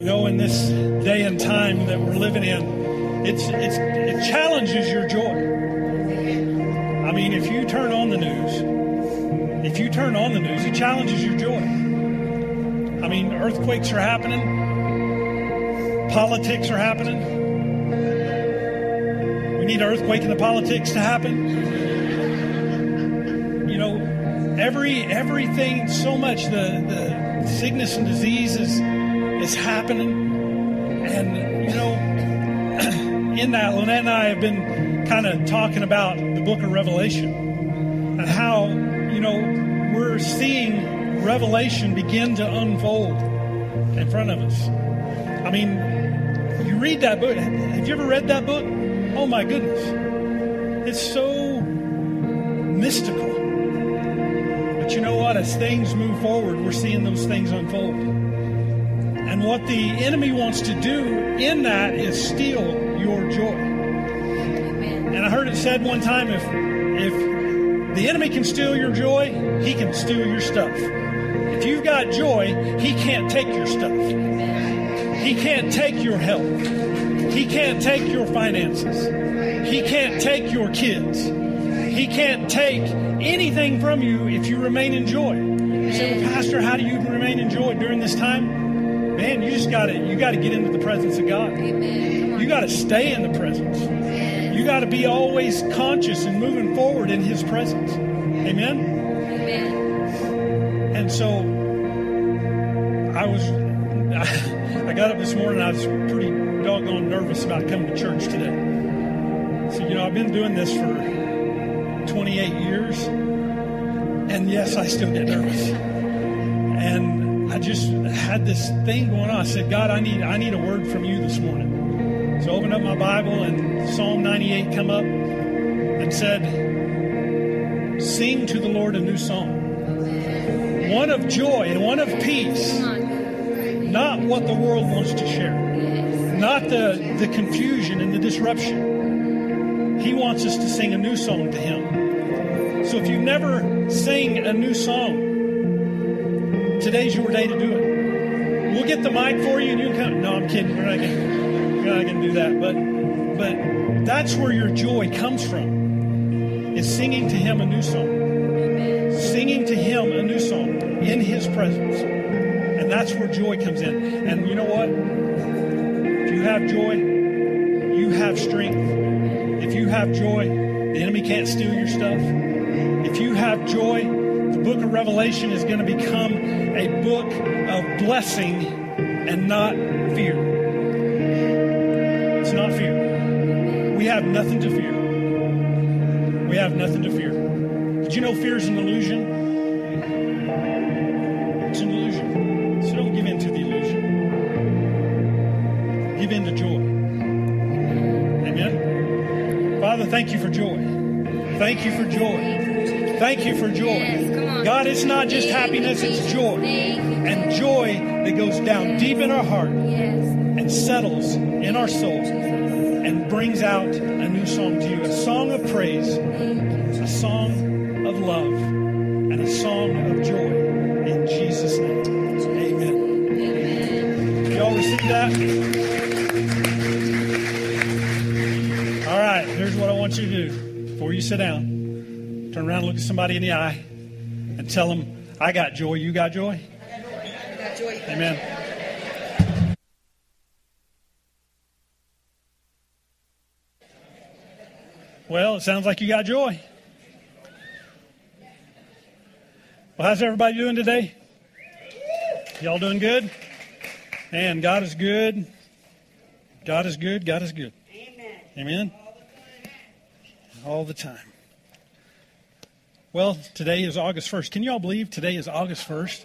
You know, in this day and time that we're living in, it's, it's, it challenges your joy. I mean, if you turn on the news, if you turn on the news, it challenges your joy. I mean, earthquakes are happening, politics are happening. We need an earthquake in the politics to happen. You know, every everything, so much the, the sickness and disease is is happening. And, you know, in that, Lynette and I have been kind of talking about the book of Revelation and how, you know, we're seeing Revelation begin to unfold in front of us. I mean, you read that book. Have you ever read that book? Oh my goodness. It's so mystical. But you know what? As things move forward, we're seeing those things unfold. And what the enemy wants to do in that is steal your joy. Amen. And I heard it said one time if if the enemy can steal your joy, he can steal your stuff. If you've got joy, he can't take your stuff. He can't take your health. He can't take your finances. He can't take your kids. He can't take anything from you if you remain in joy. You say, well, Pastor, how do you remain in joy during this time? Man, you just got to you got to get into the presence of God. Amen. You got to stay in the presence. You got to be always conscious and moving forward in His presence. Amen. Amen. And so, I was I got up this morning. I was pretty doggone nervous about coming to church today. So you know, I've been doing this for 28 years, and yes, I still get nervous. Had this thing going on. I said, God, I need I need a word from you this morning. So I opened up my Bible and Psalm 98 come up and said, Sing to the Lord a new song. One of joy and one of peace. Not what the world wants to share. Not the, the confusion and the disruption. He wants us to sing a new song to him. So if you've never sang a new song, today's your day to do it. Get the mic for you and you can come. No, I'm kidding. We're not gonna, we're not gonna do that. But but that's where your joy comes from. Is singing to him a new song. Singing to him a new song in his presence. And that's where joy comes in. And you know what? If you have joy, you have strength. If you have joy, the enemy can't steal your stuff. If you have joy, the book of Revelation is going to become a book of blessing and not fear. It's not fear. We have nothing to fear. We have nothing to fear. Did you know fear is an illusion? It's an illusion. So don't give in to the illusion. Give in to joy. Amen. Father, thank you for joy. Thank you for joy. Thank you for joy. God, it's not just happiness, it's joy. And joy that goes down deep in our heart and settles in our souls and brings out a new song to you a song of praise, a song of love, and a song of joy. In Jesus' name, amen. Y'all receive that? All right, here's what I want you to do before you sit down. Turn around, and look at somebody in the eye, and tell them, I got joy. You got joy? Joy. Amen. Well, it sounds like you got joy. Well, how's everybody doing today? Y'all doing good? And God is good. God is good. God is good. Amen. Amen. All the time. Well, today is August 1st. Can you all believe today is August 1st?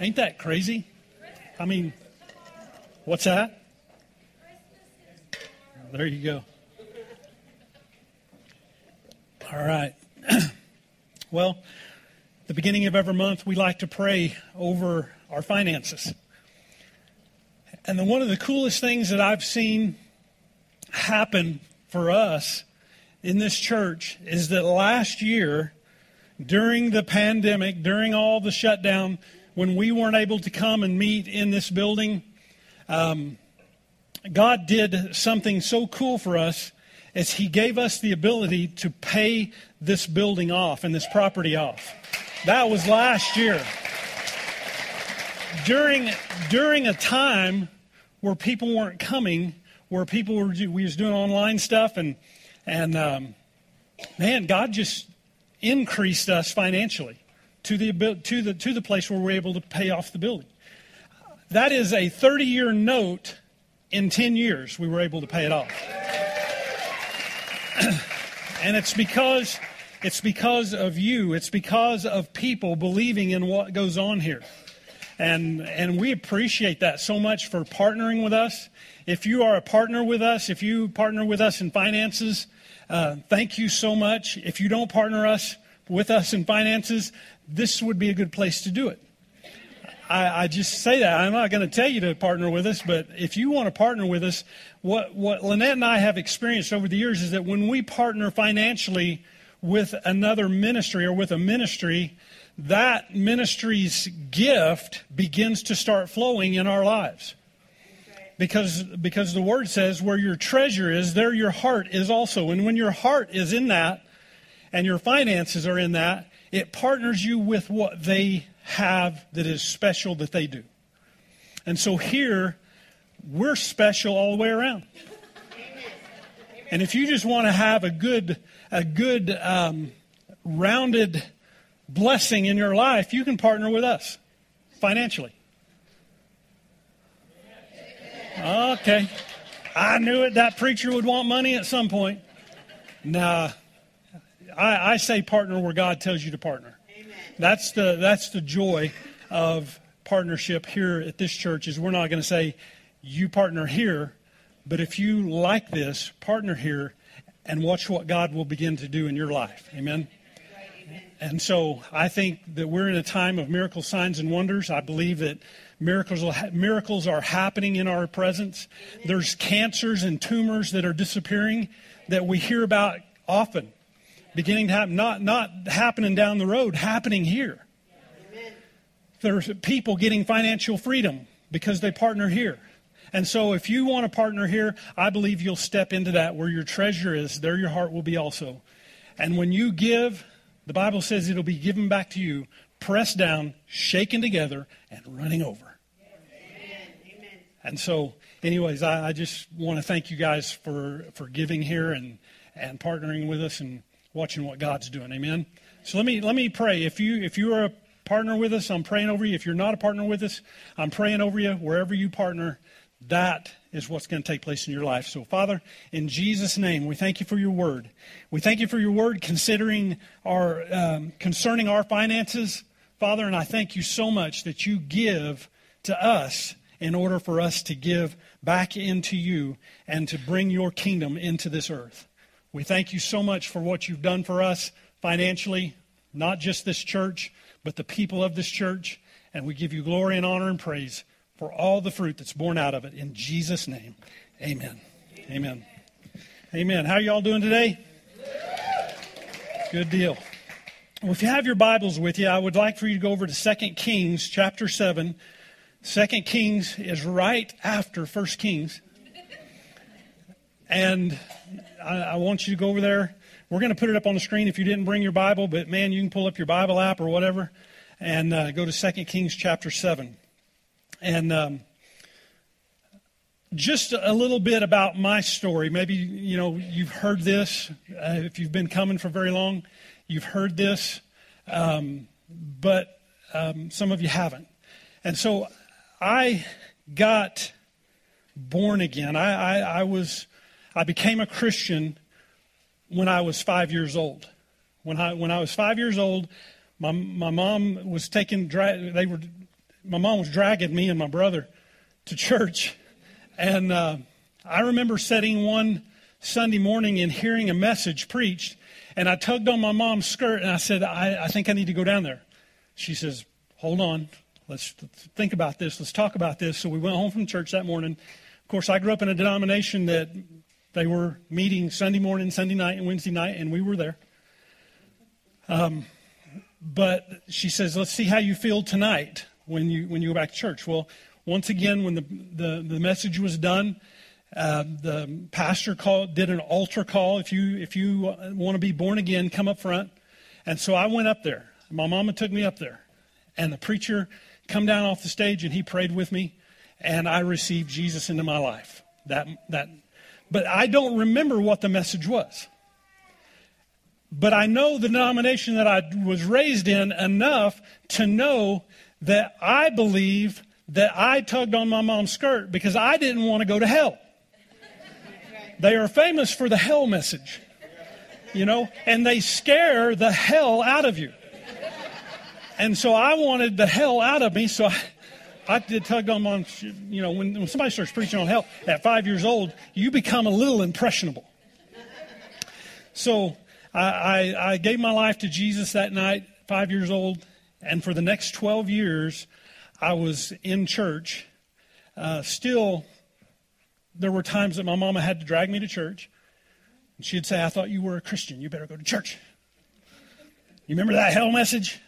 Ain't that crazy? I mean, what's that? There you go. All right. well, the beginning of every month, we like to pray over our finances. And then one of the coolest things that I've seen happen for us in this church is that last year, during the pandemic, during all the shutdown, when we weren't able to come and meet in this building, um, God did something so cool for us as He gave us the ability to pay this building off and this property off. That was last year. During, during a time where people weren't coming, where people were, we was doing online stuff and, and um, man, God just increased us financially to the, to, the, to the place where we're able to pay off the building. That is a 30 year note. In 10 years, we were able to pay it off. and it's because it's because of you. It's because of people believing in what goes on here. And, and we appreciate that so much for partnering with us. If you are a partner with us, if you partner with us in finances, uh, thank you so much. If you don't partner us with us in finances, this would be a good place to do it. I, I just say that. I'm not going to tell you to partner with us, but if you want to partner with us, what, what Lynette and I have experienced over the years is that when we partner financially with another ministry or with a ministry, that ministry's gift begins to start flowing in our lives. Because, because the word says, where your treasure is, there your heart is also. And when your heart is in that, and your finances are in that, it partners you with what they have that is special that they do. And so here, we're special all the way around. And if you just want to have a good, a good um, rounded blessing in your life, you can partner with us financially. Okay. I knew it. That preacher would want money at some point. Nah, I, I say partner where God tells you to partner. That's the that's the joy of partnership here at this church. Is we're not going to say you partner here, but if you like this, partner here, and watch what God will begin to do in your life. Amen. And so I think that we're in a time of miracle signs and wonders. I believe that miracles miracles are happening in our presence. There's cancers and tumors that are disappearing that we hear about often beginning to happen, not, not happening down the road, happening here. There's people getting financial freedom because they partner here. And so if you want to partner here, I believe you'll step into that where your treasure is, there your heart will be also. And when you give, the Bible says it'll be given back to you, pressed down, shaken together, and running over. Amen. And so, anyways, I, I, just want to thank you guys for, for giving here and, and partnering with us. And watching what God's doing. Amen. So let me let me pray. If you if you are a partner with us, I'm praying over you. If you're not a partner with us, I'm praying over you. Wherever you partner, that is what's going to take place in your life. So, Father, in Jesus' name, we thank you for your word. We thank you for your word considering our um, concerning our finances, Father. And I thank you so much that you give to us in order for us to give back into you and to bring your kingdom into this earth. We thank you so much for what you've done for us financially, not just this church, but the people of this church. And we give you glory and honor and praise for all the fruit that's born out of it. In Jesus' name, amen. Amen. Amen. How are y'all doing today? Good deal. Well, if you have your Bibles with you, I would like for you to go over to 2 Kings chapter 7. 2 Kings is right after 1 Kings. And I, I want you to go over there. We're going to put it up on the screen if you didn't bring your Bible, but man, you can pull up your Bible app or whatever and uh, go to 2 Kings chapter 7. And um, just a little bit about my story. Maybe, you know, you've heard this. Uh, if you've been coming for very long, you've heard this. Um, but um, some of you haven't. And so I got born again. I, I, I was I became a Christian when I was five years old. When I, when I was five years old, my, my mom was taking, they were, my mom was dragging me and my brother to church. And uh, I remember sitting one Sunday morning and hearing a message preached. And I tugged on my mom's skirt and I said, I, I think I need to go down there. She says, Hold on. Let's think about this. Let's talk about this. So we went home from church that morning. Of course, I grew up in a denomination that they were meeting Sunday morning, Sunday night, and Wednesday night, and we were there. Um, but she says, "Let's see how you feel tonight when you when you go back to church." Well, once again, when the, the, the message was done, uh, the pastor called, did an altar call. If you, if you want to be born again, come up front. And so I went up there. My mama took me up there. And the preacher come down off the stage and he prayed with me. And I received Jesus into my life. That, that, but I don't remember what the message was. But I know the denomination that I was raised in enough to know that I believe that I tugged on my mom's skirt because I didn't want to go to hell. They are famous for the hell message, you know, and they scare the hell out of you. And so I wanted the hell out of me, so I, I did tug on my, you know, when, when somebody starts preaching on hell at five years old, you become a little impressionable. So I, I, I gave my life to Jesus that night, five years old, and for the next 12 years, I was in church. Uh, still, there were times that my mama had to drag me to church. And she'd say, I thought you were a Christian. You better go to church. You remember that hell message?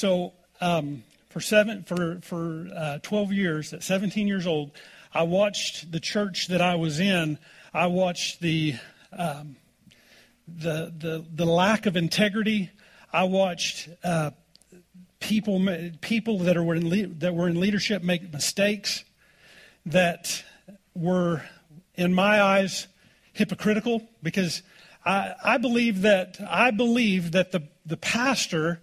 So, um, for seven for for uh, 12 years, at 17 years old, I watched the church that I was in. I watched the um, the the the lack of integrity. I watched uh, people people that are in that were in leadership make mistakes that were, in my eyes, hypocritical because I, I believe that I believe that the the pastor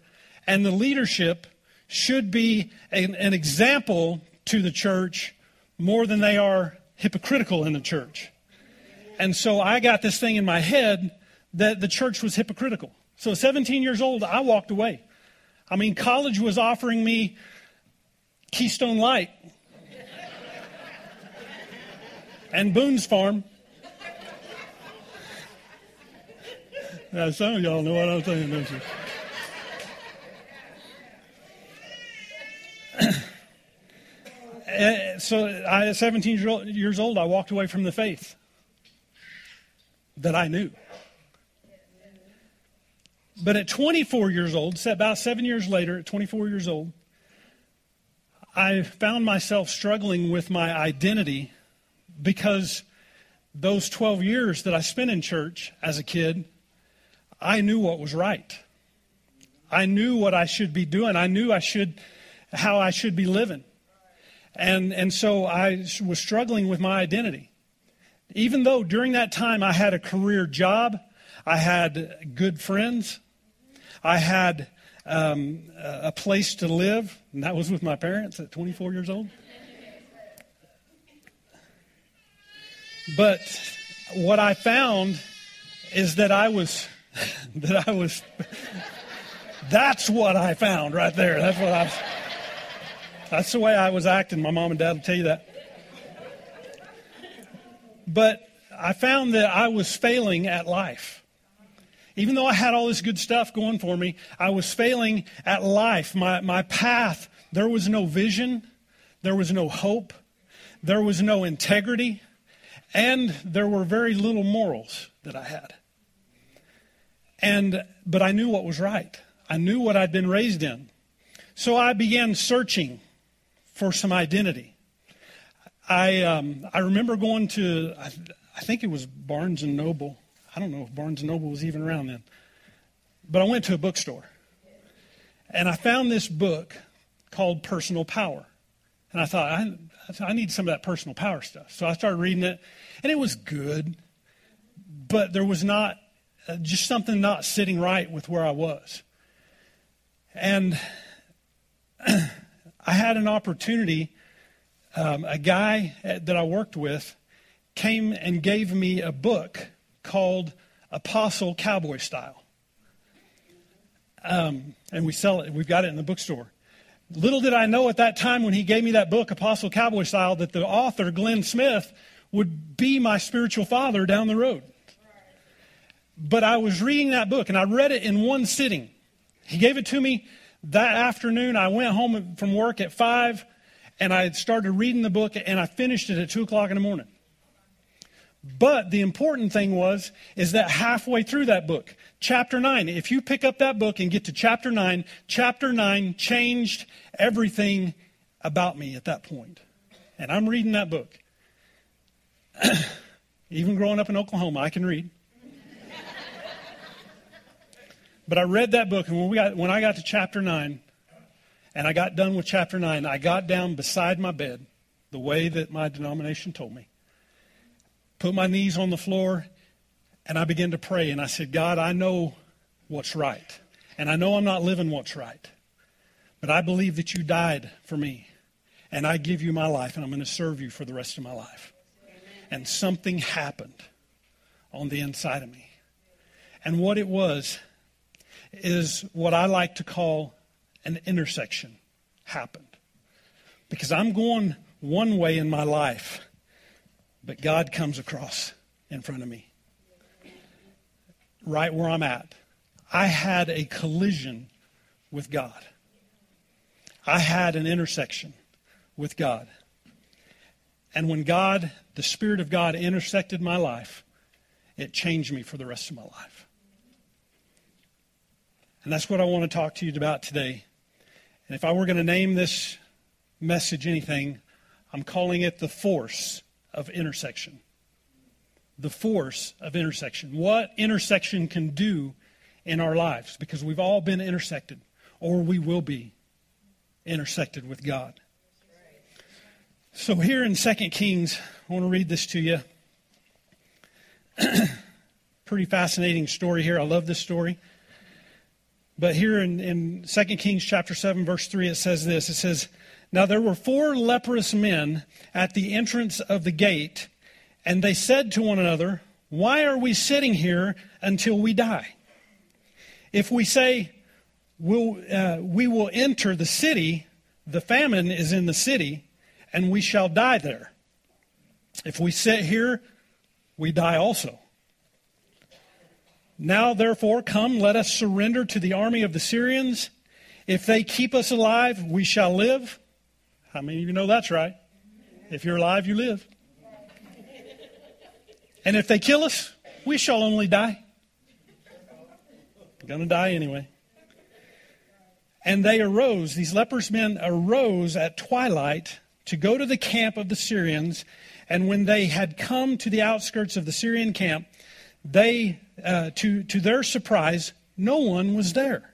and the leadership should be an, an example to the church more than they are hypocritical in the church. And so I got this thing in my head that the church was hypocritical. So 17 years old, I walked away. I mean, college was offering me Keystone Light and Boone's Farm. Now, some of y'all know what I'm saying, don't you? Uh, so I, at 17 years old, I walked away from the faith that I knew. But at 24 years old, about seven years later, at 24 years old, I found myself struggling with my identity because those 12 years that I spent in church as a kid, I knew what was right. I knew what I should be doing. I knew I should, how I should be living. And, and so I was struggling with my identity. Even though during that time I had a career job, I had good friends, I had um, a place to live, and that was with my parents at 24 years old. But what I found is that I was, that I was, that's what I found right there. That's what I that's the way I was acting. My mom and dad will tell you that. But I found that I was failing at life. Even though I had all this good stuff going for me, I was failing at life. My, my path, there was no vision, there was no hope, there was no integrity, and there were very little morals that I had. And, but I knew what was right. I knew what I'd been raised in. So I began searching for some identity. I, um, I remember going to, I, I think it was Barnes and Noble. I don't know if Barnes Noble was even around then. But I went to a bookstore. And I found this book called Personal Power. And I thought, I, I need some of that personal power stuff. So I started reading it, and it was good, but there was not, uh, just something not sitting right with where I was. And I had an opportunity. Um, a guy that I worked with came and gave me a book called Apostle Cowboy Style. Um, and we sell it. We've got it in the bookstore. Little did I know at that time when he gave me that book, Apostle Cowboy Style, that the author, Glenn Smith, would be my spiritual father down the road. But I was reading that book and I read it in one sitting. He gave it to me that afternoon, I went home from work at 5 and I started reading the book and I finished it at 2 o'clock in the morning. But the important thing was, is that halfway through that book, chapter 9, if you pick up that book and get to chapter 9, chapter 9 changed everything about me at that point. And I'm reading that book. Even growing up in Oklahoma, I can read. But I read that book, and when, we got, when I got to chapter 9, and I got done with chapter 9, I got down beside my bed the way that my denomination told me, put my knees on the floor, and I began to pray. And I said, God, I know what's right. And I know I'm not living what's right. But I believe that you died for me. And I give you my life, and I'm going to serve you for the rest of my life and something happened on the inside of me. And what it was is what I like to call an intersection happened. Because I'm going one way in my life, but God comes across in front of me. Right where I'm at. I had a collision with God. I had an intersection with God. And when God, the Spirit of God, intersected my life, it changed me for the rest of my life. And that's what I want to talk to you about today. And if I were going to name this message anything, I'm calling it the force of intersection. The force of intersection. What intersection can do in our lives, because we've all been intersected, or we will be intersected with God. So here in 2 Kings, I want to read this to you. Pretty fascinating story here. I love this story. But here in, in 2 Kings chapter 7, verse 3, it says this. It says, Now there were four leprous men at the entrance of the gate, and they said to one another, Why are we sitting here until we die? If we say, we'll, uh, We will enter the city, the famine is in the city and we shall die there. If we sit here, we die also. Now, therefore, come, let us surrender to the army of the Syrians. If they keep us alive, we shall live. How many of you know that's right? If you're alive, you live. And if they kill us, we shall only die. Gonna die anyway. And they arose, these leprous men arose at twilight to go to the camp of the Syrians. And when they had come to the outskirts of the Syrian camp, they, uh, to, to their surprise, no one was there.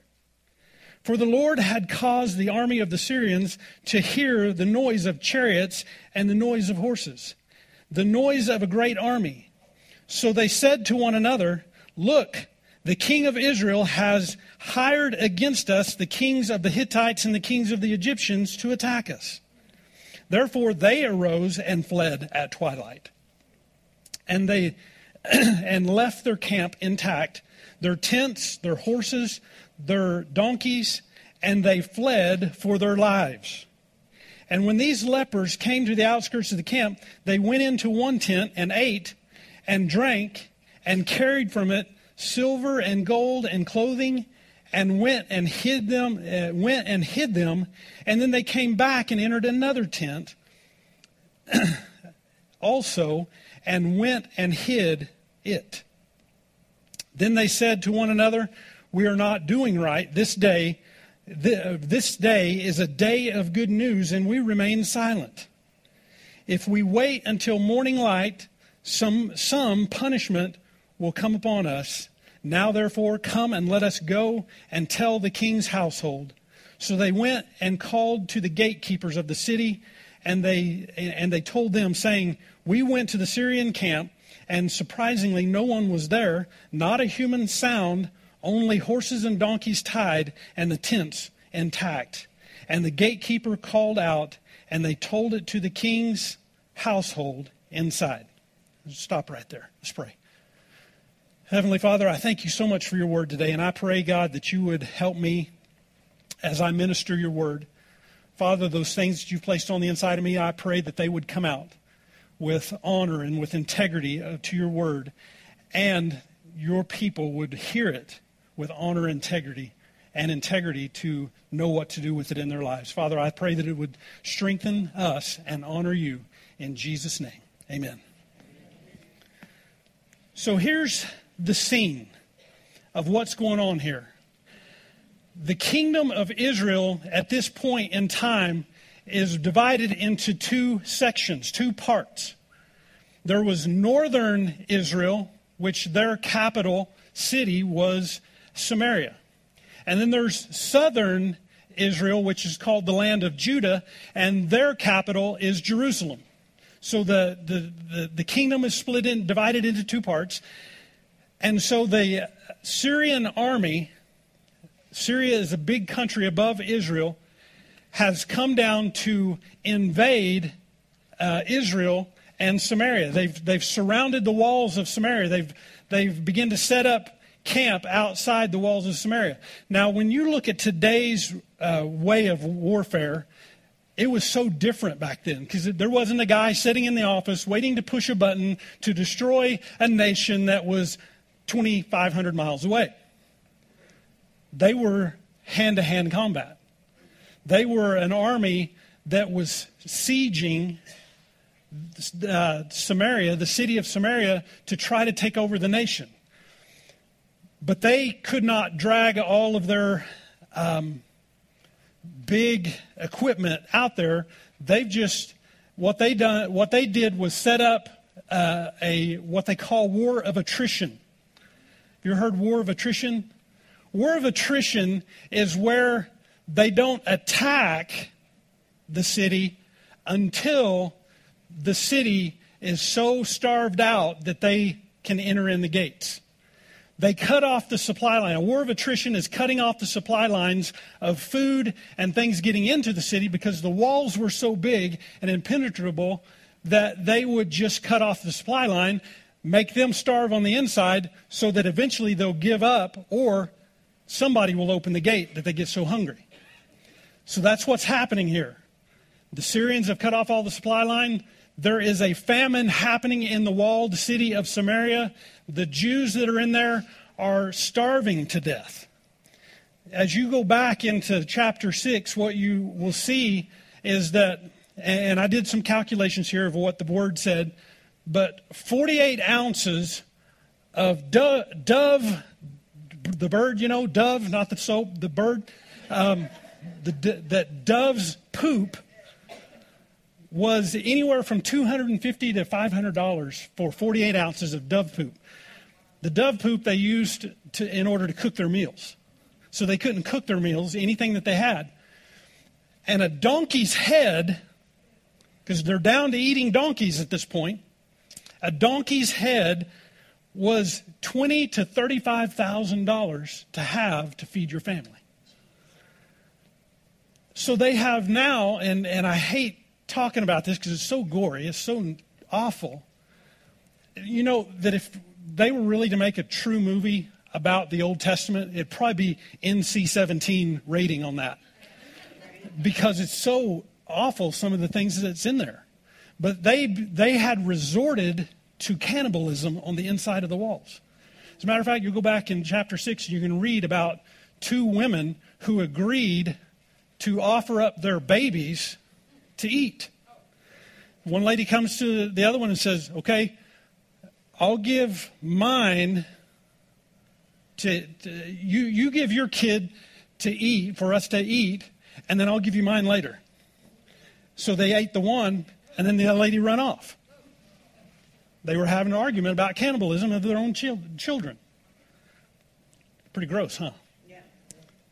For the Lord had caused the army of the Syrians to hear the noise of chariots and the noise of horses, the noise of a great army. So they said to one another, Look, the king of Israel has hired against us the kings of the Hittites and the kings of the Egyptians to attack us. Therefore they arose and fled at twilight. And they and left their camp intact, their tents, their horses, their donkeys, and they fled for their lives. And when these lepers came to the outskirts of the camp, they went into one tent and ate and drank and carried from it silver and gold and clothing and went and hid them, uh, went and hid them, and then they came back and entered another tent. Also, and went and hid it. Then they said to one another, We are not doing right this day. This day is a day of good news, and we remain silent. If we wait until morning light, some, some punishment will come upon us now, therefore, come and let us go and tell the king's household. So they went and called to the gatekeepers of the city, and they, and they told them, saying, We went to the Syrian camp, and surprisingly, no one was there, not a human sound, only horses and donkeys tied, and the tents intact. And the gatekeeper called out, and they told it to the king's household inside. Stop right there. Let's pray. Heavenly Father, I thank you so much for your word today, and I pray, God, that you would help me as I minister your word. Father, those things that you've placed on the inside of me, I pray that they would come out with honor and with integrity uh, to your word, and your people would hear it with honor, integrity, and integrity to know what to do with it in their lives. Father, I pray that it would strengthen us and honor you in Jesus' name. Amen. So here's the scene of what's going on here. The kingdom of Israel at this point in time is divided into two sections, two parts. There was northern Israel, which their capital city was Samaria. And then there's southern Israel, which is called the land of Judah, and their capital is Jerusalem. So the, the, the, the, kingdom is split in, divided into two parts. And so the Syrian army, Syria is a big country above Israel, has come down to invade uh, Israel and Samaria. They've, they've surrounded the walls of Samaria. They've, they've begun to set up camp outside the walls of Samaria. Now, when you look at today's uh, way of warfare, it was so different back then because there wasn't a guy sitting in the office waiting to push a button to destroy a nation that was 2,500 miles away. They were hand to hand combat. They were an army that was sieging uh, Samaria, the city of Samaria, to try to take over the nation. But they could not drag all of their um, big equipment out there. They've just what they done. What they did was set up uh, a what they call war of attrition. You heard war of attrition? War of attrition is where they don't attack the city until the city is so starved out that they can enter in the gates. They cut off the supply line. A war of attrition is cutting off the supply lines of food and things getting into the city because the walls were so big and impenetrable that they would just cut off the supply line, make them starve on the inside so that eventually they'll give up or somebody will open the gate that they get so hungry. So that's what's happening here. The Syrians have cut off all the supply line. There is a famine happening in the walled city of Samaria. The Jews that are in there are starving to death. As you go back into chapter 6, what you will see is that, and I did some calculations here of what the word said, but 48 ounces of dove, dove the bird, you know, dove, not the soap, the bird, um, the, that dove's poop was anywhere from 250 to $500 for 48 ounces of dove poop. The dove poop they used to, in order to cook their meals. So they couldn't cook their meals, anything that they had. And a donkey's head, because they're down to eating donkeys at this point, a donkey's head was twenty to thirty-five thousand dollars to have to feed your family. So they have now, and, and I hate talking about this because it's so gory, it's so awful. You know, that if they were really to make a true movie about the Old Testament, it'd probably be NC 17 rating on that because it's so awful, some of the things that's in there. But they, they had resorted to cannibalism on the inside of the walls. As a matter of fact, you go back in chapter 6 and you can read about two women who agreed to offer up their babies to eat. One lady comes to the other one and says, Okay, I'll give mine to, to, you, you give your kid to eat, for us to eat, and then I'll give you mine later. So they ate the one, and then the other lady run off. They were having an argument about cannibalism of their own children. Pretty gross, huh? Yeah.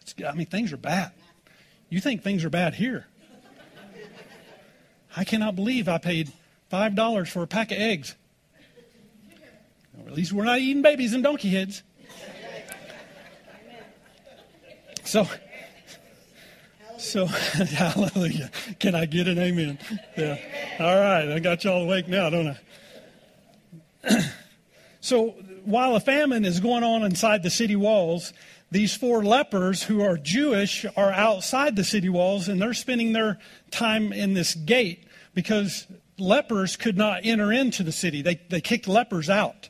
It's, I mean, things are bad. You think things are bad here. I cannot believe I paid $5 for a pack of eggs. Or at least we're not eating babies and donkey heads. So, so, hallelujah. Can I get an amen? Yeah. All right. I got y'all awake now, don't I? so, while a famine is going on inside the city walls, these four lepers who are Jewish are outside the city walls and they're spending their time in this gate because lepers could not enter into the city. They, they kicked lepers out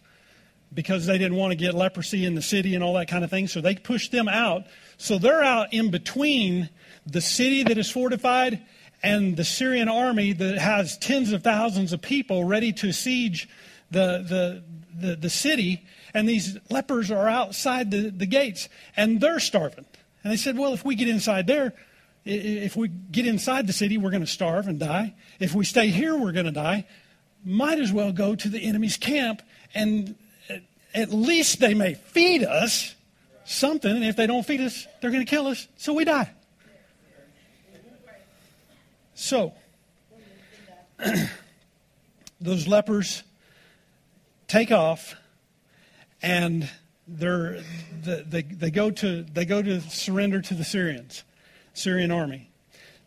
because they didn't want to get leprosy in the city and all that kind of thing. So they pushed them out. So they're out in between the city that is fortified and the Syrian army that has tens of thousands of people ready to siege the, the, the, the city, and these lepers are outside the, the gates, and they're starving. And they said, Well, if we get inside there, if we get inside the city, we're going to starve and die. If we stay here, we're going to die. Might as well go to the enemy's camp, and at least they may feed us something. And if they don't feed us, they're going to kill us, so we die. So, those lepers take off and they're, they, they, go to, they go to surrender to the Syrians, Syrian army.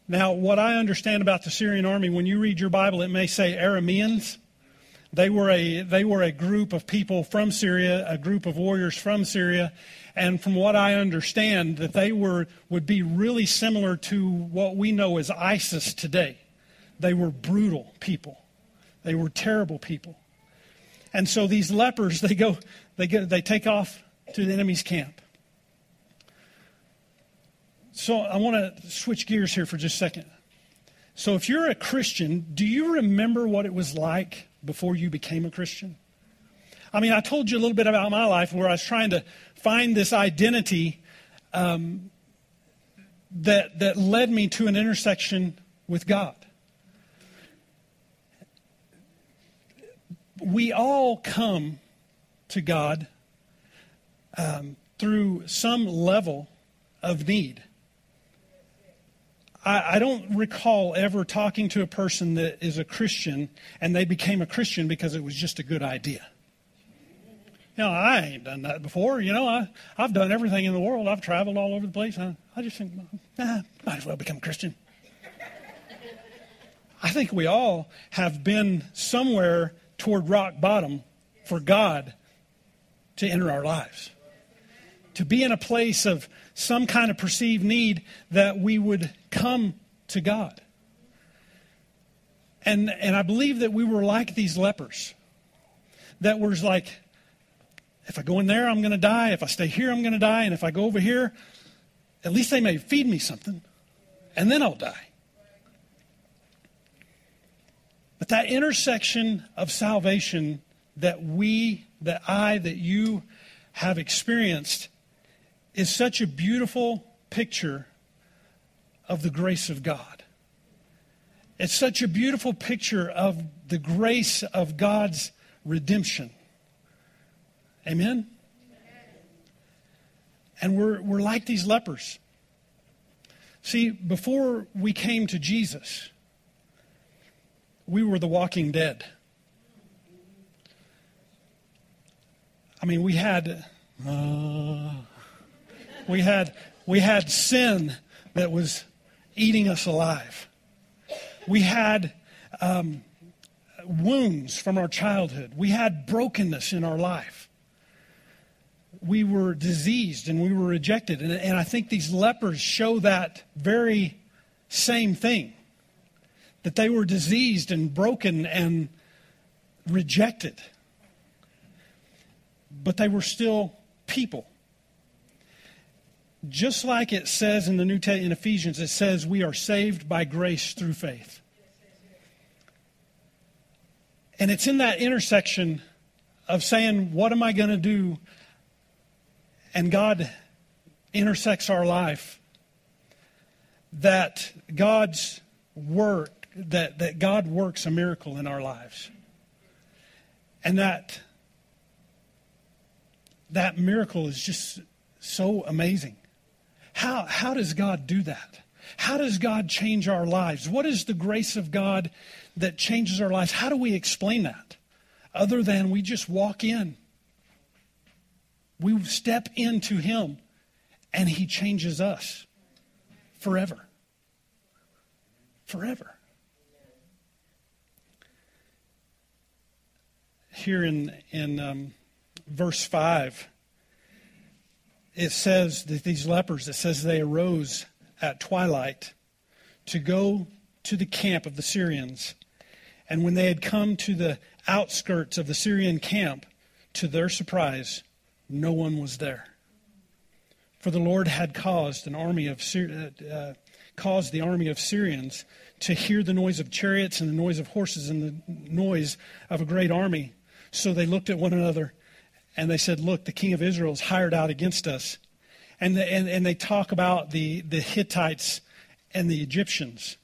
Now, what I understand about the Syrian army, when you read your Bible, it may say Arameans. They were a, they were a group of people from Syria, a group of warriors from Syria. And from what I understand, that they were, would be really similar to what we know as ISIS today. They were brutal people. They were terrible people. And so these lepers, they go, they go, they take off to the enemy's camp. So I want to switch gears here for just a second. So if you're a Christian, do you remember what it was like before you became a Christian? I mean, I told you a little bit about my life where I was trying to find this identity um, that, that led me to an intersection with God. We all come to God um, through some level of need. I, I don't recall ever talking to a person that is a Christian and they became a Christian because it was just a good idea. You know, I ain't done that before. You know, I, I've done everything in the world. I've traveled all over the place. I, I just think, nah, might as well become a Christian. I think we all have been somewhere toward rock bottom for God to enter our lives. To be in a place of some kind of perceived need that we would come to God. And, and I believe that we were like these lepers. That was like, if I go in there, I'm going to die. If I stay here, I'm going to die. And if I go over here, at least they may feed me something, and then I'll die. But that intersection of salvation that we, that I, that you have experienced is such a beautiful picture of the grace of God. It's such a beautiful picture of the grace of God's redemption. Amen? And we're, we're like these lepers. See, before we came to Jesus, we were the walking dead. I mean, we had uh, we had we had sin that was eating us alive. We had um, wounds from our childhood. We had brokenness in our life. We were diseased and we were rejected. And, and I think these lepers show that very same thing that they were diseased and broken and rejected. But they were still people. Just like it says in the New Testament in Ephesians, it says we are saved by grace through faith. And it's in that intersection of saying, What am I going to do? And God intersects our life. That God's work that, that God works a miracle in our lives. And that that miracle is just so amazing. How, how does God do that? How does God change our lives? What is the grace of God that changes our lives? How do we explain that? Other than we just walk in, we step into Him, and He changes us forever. Forever. Here in, in um, verse 5, it says that these lepers, it says they arose at twilight to go to the camp of the Syrians. And when they had come to the outskirts of the Syrian camp, to their surprise, no one was there. For the Lord had caused an army of uh, uh, caused the army of Syrians to hear the noise of chariots and the noise of horses and the noise of a great army So they looked at one another and they said, Look, the king of Israel is hired out against us. And, the, and, and they talk about the, the Hittites and the Egyptians.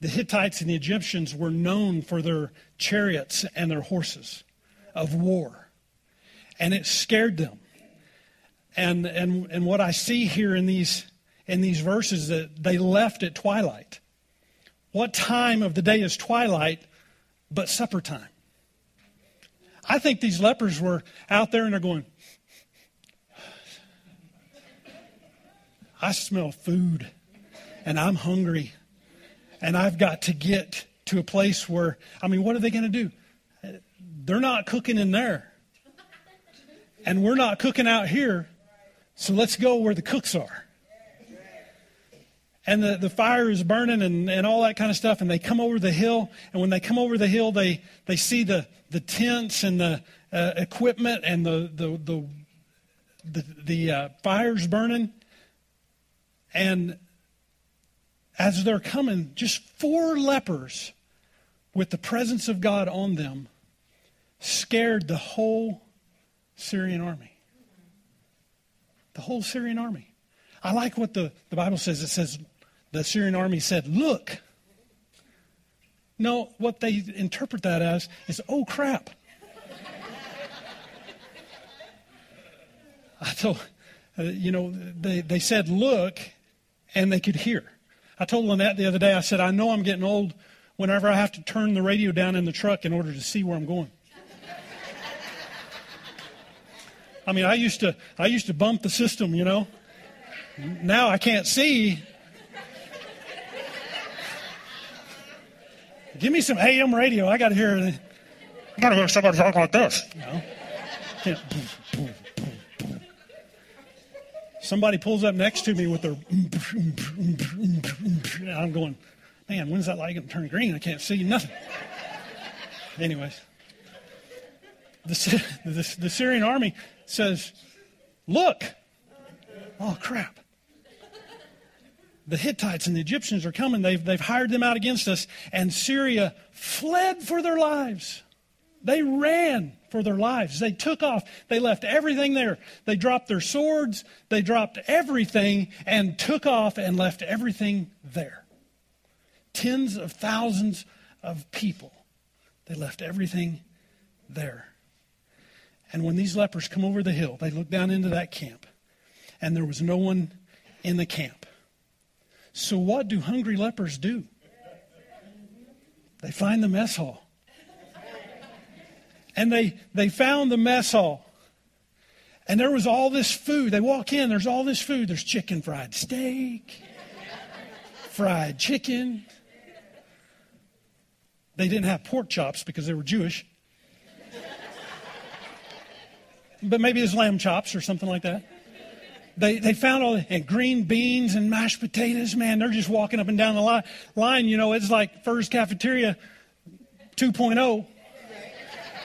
The Hittites and the Egyptians were known for their chariots and their horses of war. And it scared them. And, and, and what I see here in these, in these verses that they left at twilight. What time of the day is twilight but supper time? I think these lepers were out there and they're going, I smell food and I'm hungry and I've got to get to a place where, I mean, what are they going to do? They're not cooking in there. And we're not cooking out here. So let's go where the cooks are. And the, the fire is burning and, and all that kind of stuff. And they come over the hill. And when they come over the hill, they, they see the, the tents and the uh, equipment and the, the, the, the, the uh, fires burning. And as they're coming, just four lepers with the presence of God on them scared the whole Syrian army the whole Syrian army. I like what the, the Bible says. It says the Syrian army said, Look. No, what they interpret that as is, Oh crap. I told, uh, you know, they, they said, Look, and they could hear. I told Lynette the other day, I said, I know I'm getting old whenever I have to turn the radio down in the truck in order to see where I'm going. I mean, I used to, I used to bump the system, you know. Now I can't see. Give me some AM radio. I got to hear. I got to hear somebody talk like this. You know? Somebody pulls up next to me with their. I'm going, man, when's that light going to turn green? I can't see nothing. Anyways, the, the, the Syrian army says, Look. Oh, crap. The Hittites and the Egyptians are coming. They've, they've hired them out against us. And Syria fled for their lives. They ran for their lives. They took off. They left everything there. They dropped their swords. They dropped everything and took off and left everything there. Tens of thousands of people. They left everything there. And when these lepers come over the hill, they look down into that camp, and there was no one in the camp. So, what do hungry lepers do? They find the mess hall. And they, they found the mess hall. And there was all this food. They walk in, there's all this food. There's chicken fried steak, fried chicken. They didn't have pork chops because they were Jewish but maybe it's lamb chops or something like that. They, they found all and green beans and mashed potatoes. Man, they're just walking up and down the line. line you know, it's like Furr's Cafeteria 2.0.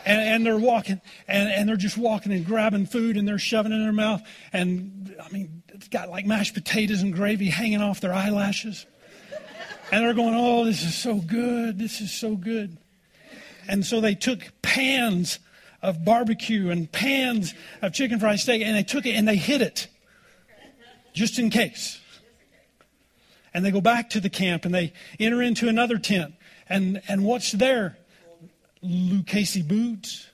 And, and, they're walking, and, and they're just walking and grabbing food and they're shoving it in their mouth. And I mean, it's got like mashed potatoes and gravy hanging off their eyelashes. And they're going, Oh, this is so good. This is so good. And so they took pans of barbecue and pans of chicken fried steak, and they took it and they hid it just in case. And they go back to the camp and they enter into another tent. And, and what's there? Lucchese boots.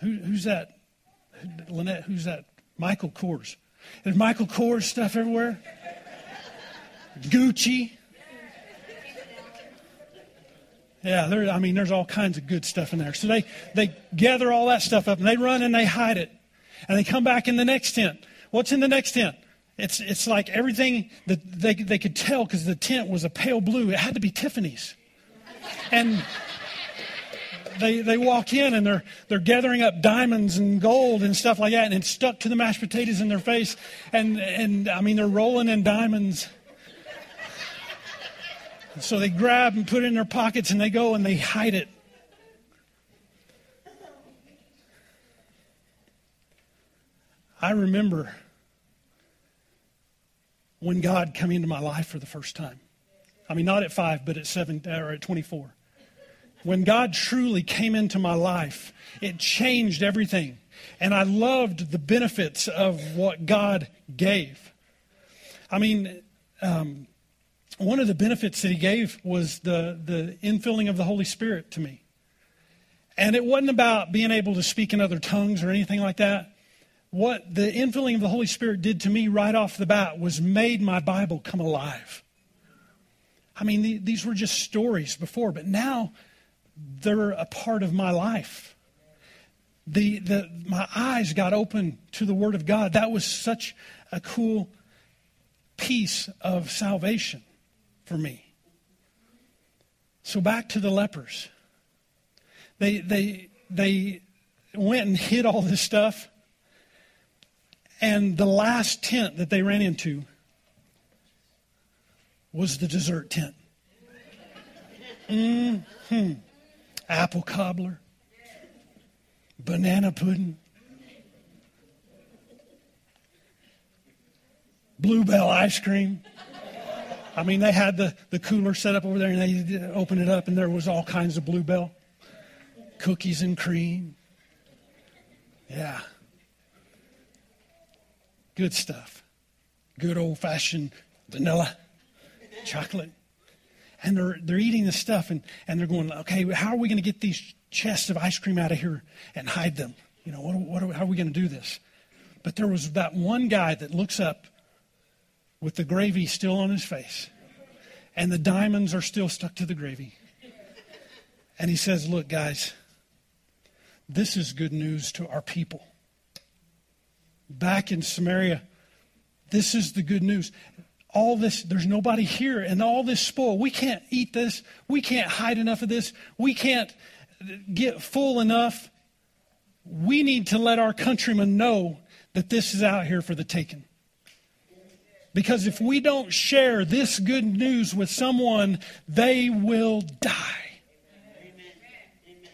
Who, who's that? Lynette, who's that? Michael Kors. There's Michael Kors stuff everywhere. Gucci. Yeah, there, I mean, there's all kinds of good stuff in there. So they, they gather all that stuff up and they run and they hide it. And they come back in the next tent. What's in the next tent? It's, it's like everything that they, they could tell because the tent was a pale blue. It had to be Tiffany's. And they, they walk in and they're, they're gathering up diamonds and gold and stuff like that. And it's stuck to the mashed potatoes in their face. And, and I mean, they're rolling in diamonds. So they grab and put it in their pockets and they go and they hide it. I remember when God came into my life for the first time. I mean, not at five, but at seven or at 24. when God truly came into my life, it changed everything. And I loved the benefits of what God gave. I mean, um, one of the benefits that He gave was the, the infilling of the Holy Spirit to me. And it wasn't about being able to speak in other tongues or anything like that. What the infilling of the Holy Spirit did to me right off the bat was made my Bible come alive. I mean, the, these were just stories before, but now they're a part of my life. The, the, my eyes got open to the Word of God. That was such a cool piece of salvation for me. So back to the lepers. They, they, they went and hid all this stuff. And the last tent that they ran into was the dessert tent. Mm-hmm. Apple cobbler, banana pudding, Blue Bell ice cream. I mean, they had the, the cooler set up over there and they opened it up and there was all kinds of Blue Bell. Cookies and cream. Yeah. Good stuff. Good old fashioned vanilla chocolate. And they're, they're eating this stuff and, and they're going, okay, how are we going to get these chests of ice cream out of here and hide them? You know, what, what are, how are we going to do this? But there was that one guy that looks up with the gravy still on his face, and the diamonds are still stuck to the gravy. And he says, Look, guys, this is good news to our people. Back in Samaria, this is the good news all this, there's nobody here, and all this spoil. We can't eat this. We can't hide enough of this. We can't get full enough. We need to let our countrymen know that this is out here for the taking. Because if we don't share this good news with someone, they will die. Amen.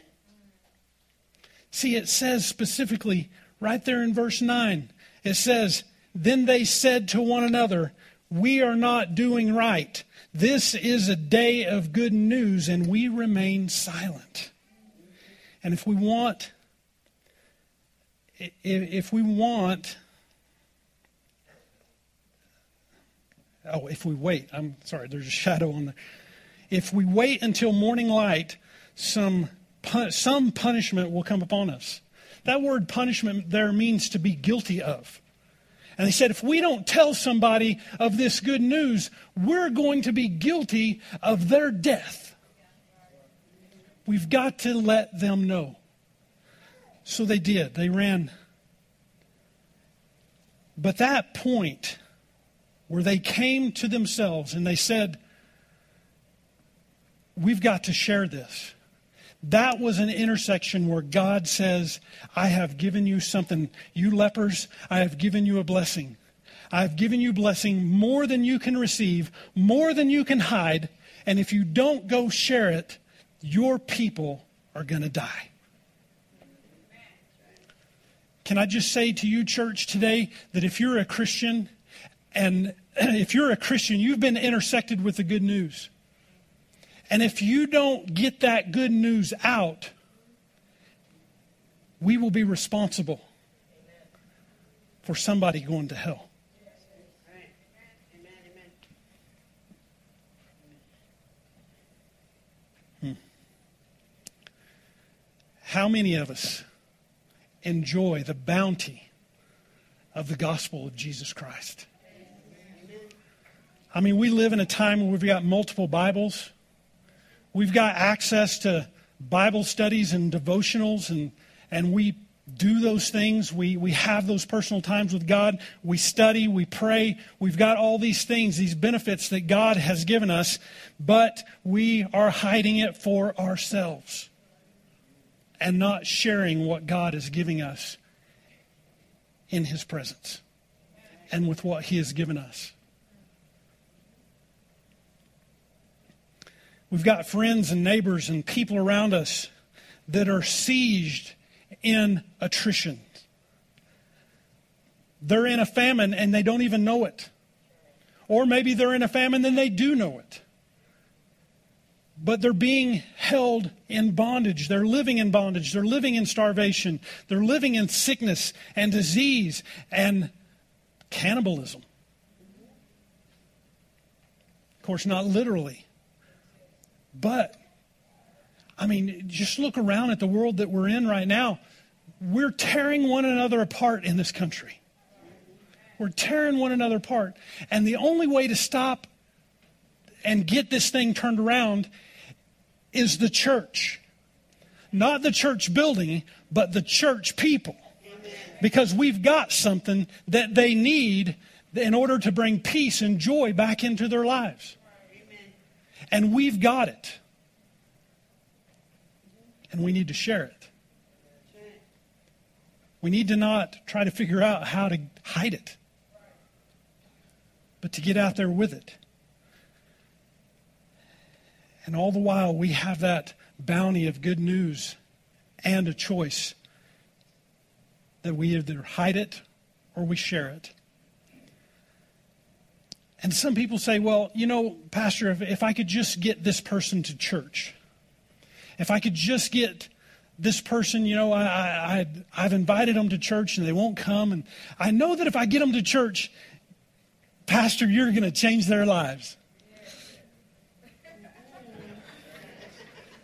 See, it says specifically right there in verse 9, it says, Then they said to one another, we are not doing right. This is a day of good news, and we remain silent. And if we want, if we want, oh, if we wait, I'm sorry, there's a shadow on there. If we wait until morning light, some, some punishment will come upon us. That word punishment there means to be guilty of. And they said, if we don't tell somebody of this good news, we're going to be guilty of their death. We've got to let them know. So they did. They ran. But that point where they came to themselves and they said, We've got to share this. That was an intersection where God says, I have given you something. You lepers, I have given you a blessing. I have given you blessing more than you can receive, more than you can hide. And if you don't go share it, your people are going to die. Can I just say to you, church, today that if you're a Christian and if you're a Christian, you've been intersected with the good news. And if you don't get that good news out, we will be responsible for somebody going to hell. Hmm. How many of us enjoy the bounty of the gospel of Jesus Christ? I mean, we live in a time where we've got multiple Bibles. We've got access to Bible studies and devotionals, and, and we do those things. We, we have those personal times with God. We study, we pray. We've got all these things, these benefits that God has given us, but we are hiding it for ourselves and not sharing what God is giving us in His presence and with what He has given us. We've got friends and neighbors and people around us that are sieged in attrition. They're in a famine and they don't even know it. Or maybe they're in a famine and they do know it. but they're being held in bondage. They're living in bondage. They're living in starvation. They're living in sickness and disease and cannibalism. Of course, not literally. But, I mean, just look around at the world that we're in right now. We're tearing one another apart in this country. We're tearing one another apart. And the only way to stop and get this thing turned around is the church. Not the church building, but the church people. Because we've got something that they need in order to bring peace and joy back into their lives. And we've got it. And we need to share it. We need to not try to figure out how to hide it, but to get out there with it. And all the while, we have that bounty of good news and a choice that we either hide it or we share it. And some people say, well, you know, Pastor, if, if I could just get this person to church, if I could just get this person, you know, I, I, I've invited them to church and they won't come. And I know that if I get them to church, Pastor, you're going to change their lives.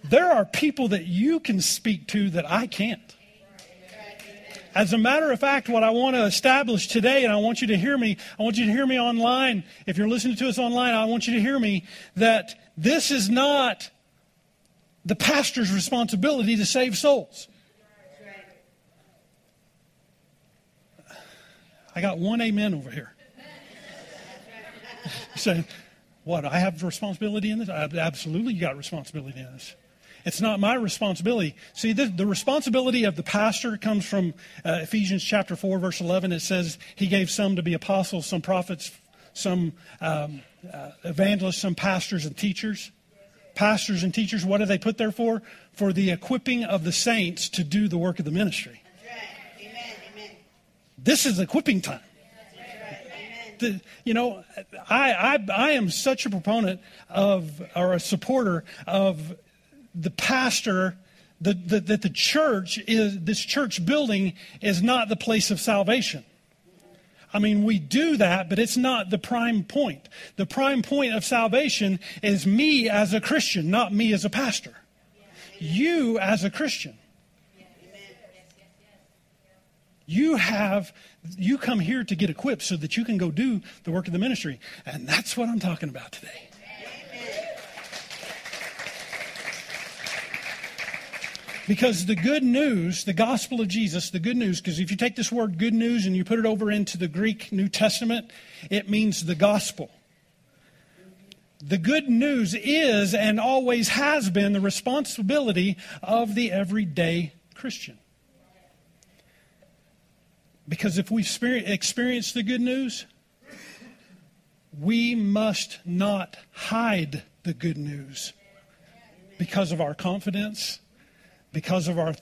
There are people that you can speak to that I can't. As a matter of fact, what I want to establish today, and I want you to hear me, I want you to hear me online. If you're listening to us online, I want you to hear me that this is not the pastor's responsibility to save souls. I got one amen over here. Saying, what? I have responsibility in this? Absolutely, you got responsibility in this. It's not my responsibility. See, the, the responsibility of the pastor comes from uh, Ephesians chapter 4, verse 11. It says, He gave some to be apostles, some prophets, some um, uh, evangelists, some pastors and teachers. Pastors and teachers, what are they put there for? For the equipping of the saints to do the work of the ministry. Amen. This is equipping time. The, you know, I, I, I am such a proponent of, or a supporter of the pastor, that the, the, the church is, this church building is not the place of salvation. I mean, we do that, but it's not the prime point. The prime point of salvation is me as a Christian, not me as a pastor. You as a Christian. You have, you come here to get equipped so that you can go do the work of the ministry. And that's what I'm talking about today. Because the good news, the gospel of Jesus, the good news, because if you take this word good news and you put it over into the Greek New Testament, it means the gospel. The good news is and always has been the responsibility of the everyday Christian. Because if we experience the good news, we must not hide the good news because of our confidence because of our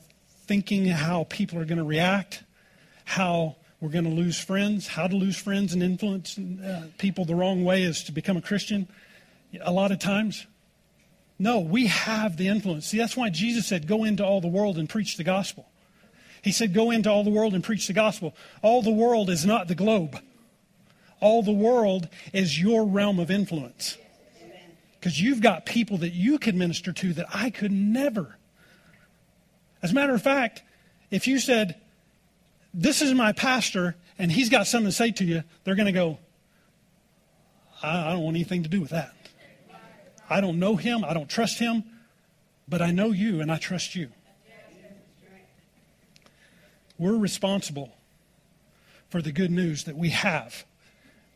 thinking how people are going to react, how we're going to lose friends, how to lose friends and influence uh, people the wrong way is to become a Christian a lot of times. No, we have the influence. See, that's why Jesus said, Go into all the world and preach the gospel. He said, Go into all the world and preach the gospel. All the world is not the globe, all the world is your realm of influence. Because you've got people that you could minister to that I could never as a matter of fact, if you said, This is my pastor, and he's got something to say to you, they're going to go, I, I don't want anything to do with that. I don't know him, I don't trust him, but I know you and I trust you. We're responsible for the good news that we have.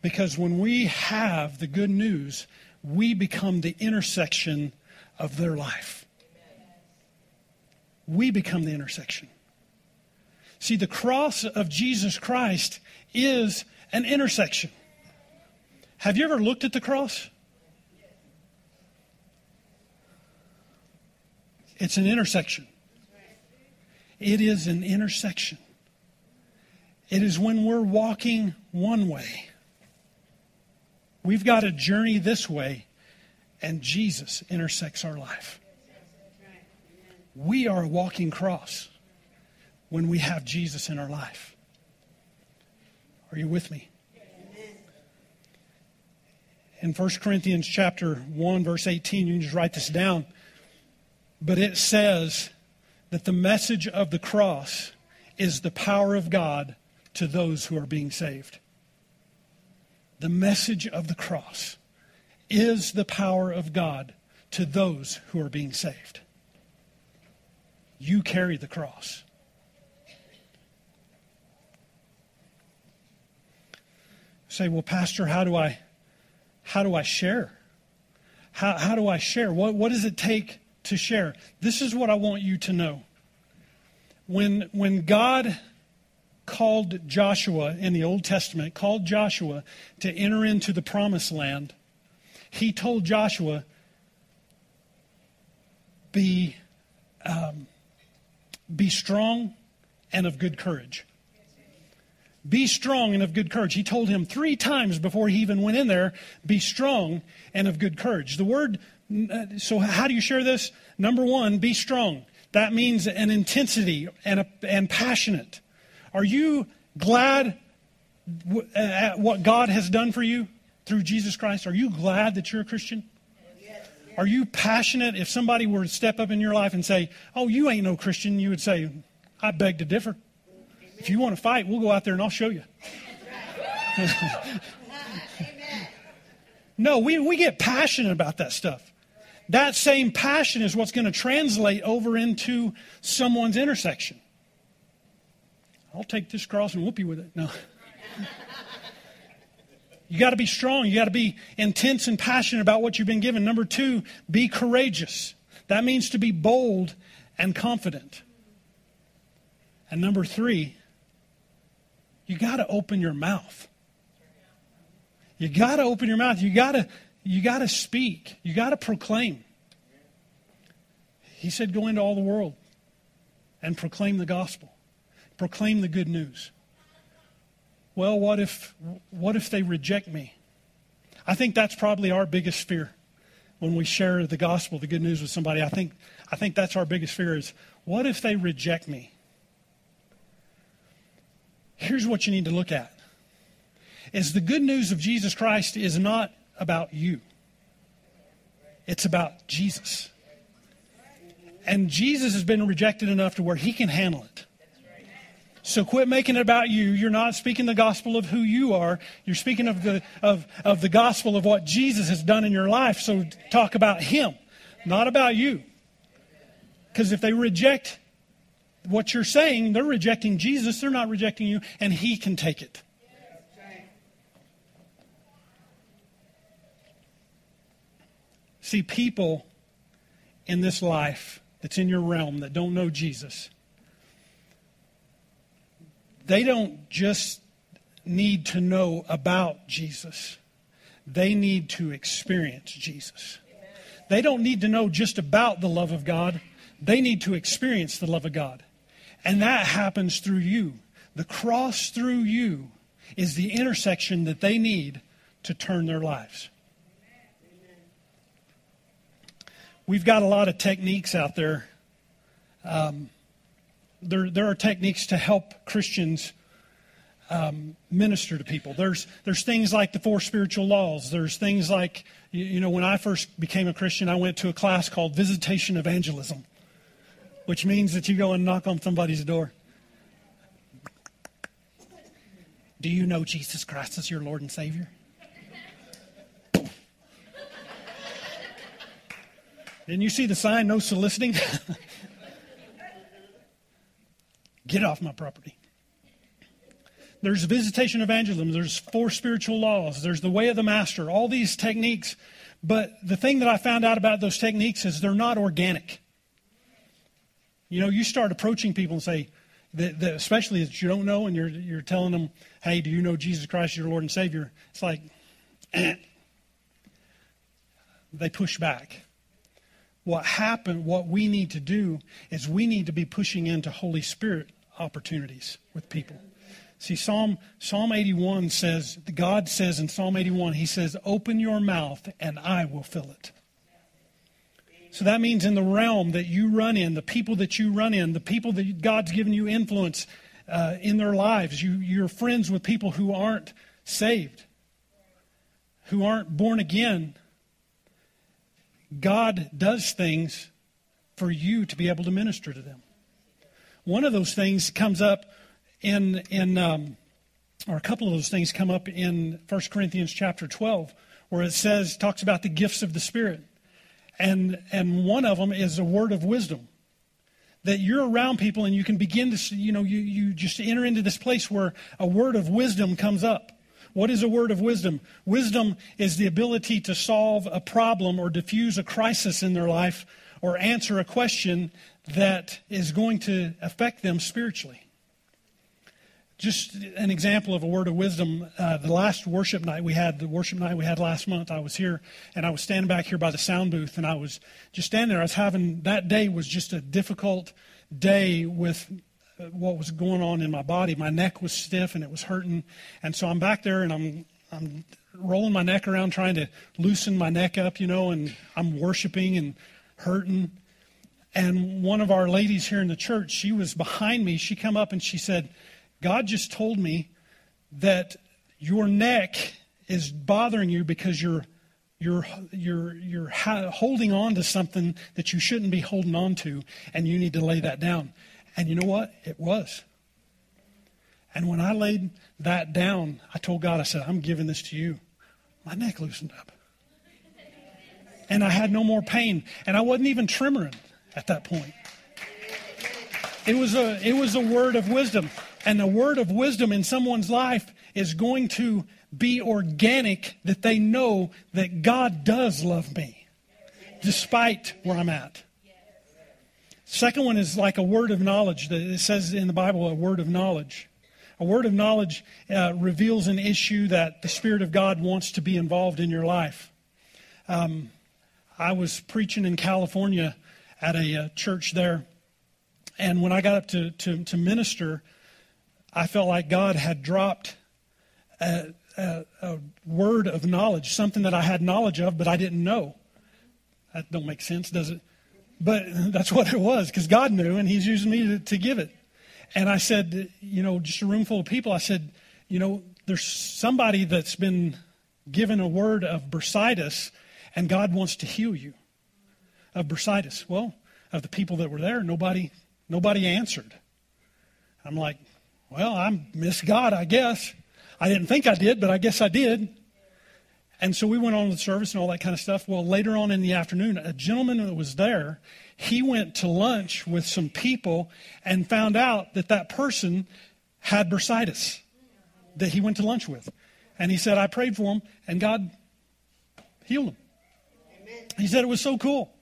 Because when we have the good news, we become the intersection of their life we become the intersection. See, the cross of Jesus Christ is an intersection. Have you ever looked at the cross? It's an intersection. It is an intersection. It is when we're walking one way. We've got a journey this way, and Jesus intersects our life. We are a walking cross when we have Jesus in our life. Are you with me? In 1 Corinthians chapter 1 verse 18, you can just write this down. But it says that the message of the cross is the power of God to those who are being saved. The message of the cross is the power of God to those who are being saved. You carry the cross. Say, well, Pastor, how do I how do I share? How, how do I share? What, what does it take to share? This is what I want you to know. When, when God called Joshua in the Old Testament, called Joshua to enter into the promised land, he told Joshua, be, um, be strong and of good courage. Be strong and of good courage. He told him three times before he even went in there, be strong and of good courage. The word, uh, so how do you share this? Number one, be strong. That means an intensity and, a, and passionate. Are you glad at what God has done for you through Jesus Christ? Are you glad that you're a Christian? Are you passionate? If somebody were to step up in your life and say, Oh, you ain't no Christian, you would say, I beg to differ. If you want to fight, we'll go out there and I'll show you. no, we, we get passionate about that stuff. That same passion is what's going to translate over into someone's intersection. I'll take this cross and whoop you with it. No. You got to be strong. You got to be intense and passionate about what you've been given. Number two, be courageous. That means to be bold and confident. And number three, you got to open your mouth. You got to open your mouth. You got to you got to speak. You got to proclaim. He said go into all the world and proclaim the gospel. Proclaim the good news. Well, what if what if they reject me? I think that's probably our biggest fear when we share the gospel, the good news with somebody. I think I think that's our biggest fear is what if they reject me? here's what you need to look at is the good news of Jesus Christ is not about you. It's about Jesus. And Jesus has been rejected enough to where he can handle it. So quit making it about you. You're not speaking the gospel of who you are. You're speaking of the, of, of the gospel of what Jesus has done in your life. So talk about him, not about you. Because if they reject what you're saying, they're rejecting Jesus, they're not rejecting you, and He can take it. See, people in this life that's in your realm that don't know Jesus, they don't just need to know about Jesus, they need to experience Jesus. They don't need to know just about the love of God, they need to experience the love of God. And that happens through you. The cross through you is the intersection that they need to turn their lives. We've got a lot of techniques out there. Um, there, there are techniques to help Christians um, minister to people. There's, there's things like the four spiritual laws. There's things like, you, you know, when I first became a Christian, I went to a class called Visitation Evangelism which means that you go and knock on somebody's door. Do you know Jesus Christ as your Lord and Savior? Didn't you see the sign, no soliciting? Get off my property. There's visitation evangelism, there's four spiritual laws, there's the way of the master, all these techniques. But the thing that I found out about those techniques is they're not organic. You know, you start approaching people and say, that, that especially that you don't know, and you're you're telling them, "Hey, do you know Jesus Christ, your Lord and Savior?" It's like eh. they push back. What happened? What we need to do is we need to be pushing into Holy Spirit opportunities with people. See, Psalm Psalm 81 says, God says in Psalm 81, He says, "Open your mouth, and I will fill it." So that means in the realm that you run in, the people that you run in, the people that God's given you influence uh, in their lives, you, you're friends with people who aren't saved, who aren't born again. God does things for you to be able to minister to them. One of those things comes up in, in um, or a couple of those things come up in 1 Corinthians chapter 12, where it says, talks about the gifts of the Spirit. And, and one of them is a word of wisdom. That you're around people and you can begin to, you know, you, you just enter into this place where a word of wisdom comes up. What is a word of wisdom? Wisdom is the ability to solve a problem or diffuse a crisis in their life or answer a question that is going to affect them spiritually just an example of a word of wisdom. Uh, the last worship night we had, the worship night we had last month, I was here and I was standing back here by the sound booth and I was just standing there. I was having, that day was just a difficult day with what was going on in my body. My neck was stiff and it was hurting. And so I'm back there and I'm, I'm rolling my neck around trying to loosen my neck up, you know, and I'm worshiping and hurting. And one of our ladies here in the church, she was behind me. She come up and she said, God just told me that your neck is bothering you because you're you're you're you're holding on to something that you shouldn't be holding on to and you need to lay that down. And you know what? It was. And when I laid that down, I told God, I said, I'm giving this to you. My neck loosened up. And I had no more pain. And I wasn't even tremoring at that point. It was a, it was a word of wisdom. And the word of wisdom in someone's life is going to be organic that they know that God does love me despite where I'm at. Second one is like a word of knowledge. It says in the Bible, a word of knowledge. A word of knowledge uh, reveals an issue that the Spirit of God wants to be involved in your life. Um, I was preaching in California at a uh, church there, and when I got up to, to, to minister, I felt like God had dropped a, a, a, word of knowledge, something that I had knowledge of, but I didn't know. That don't make sense, does it? But that's what it was, because God knew, and He's using me to, to give it. And I said, you know, just a room full of people, I said, you know, there's somebody that's been given a word of bursitis, and God wants to heal you of bursitis. Well, of the people that were there, nobody, nobody answered. I'm like, well, I miss God, I guess. I didn't think I did, but I guess I did. And so we went on with the service and all that kind of stuff. Well, later on in the afternoon, a gentleman that was there, he went to lunch with some people and found out that that person had bursitis that he went to lunch with. And he said, I prayed for him, and God healed him. Amen. He said it was so cool.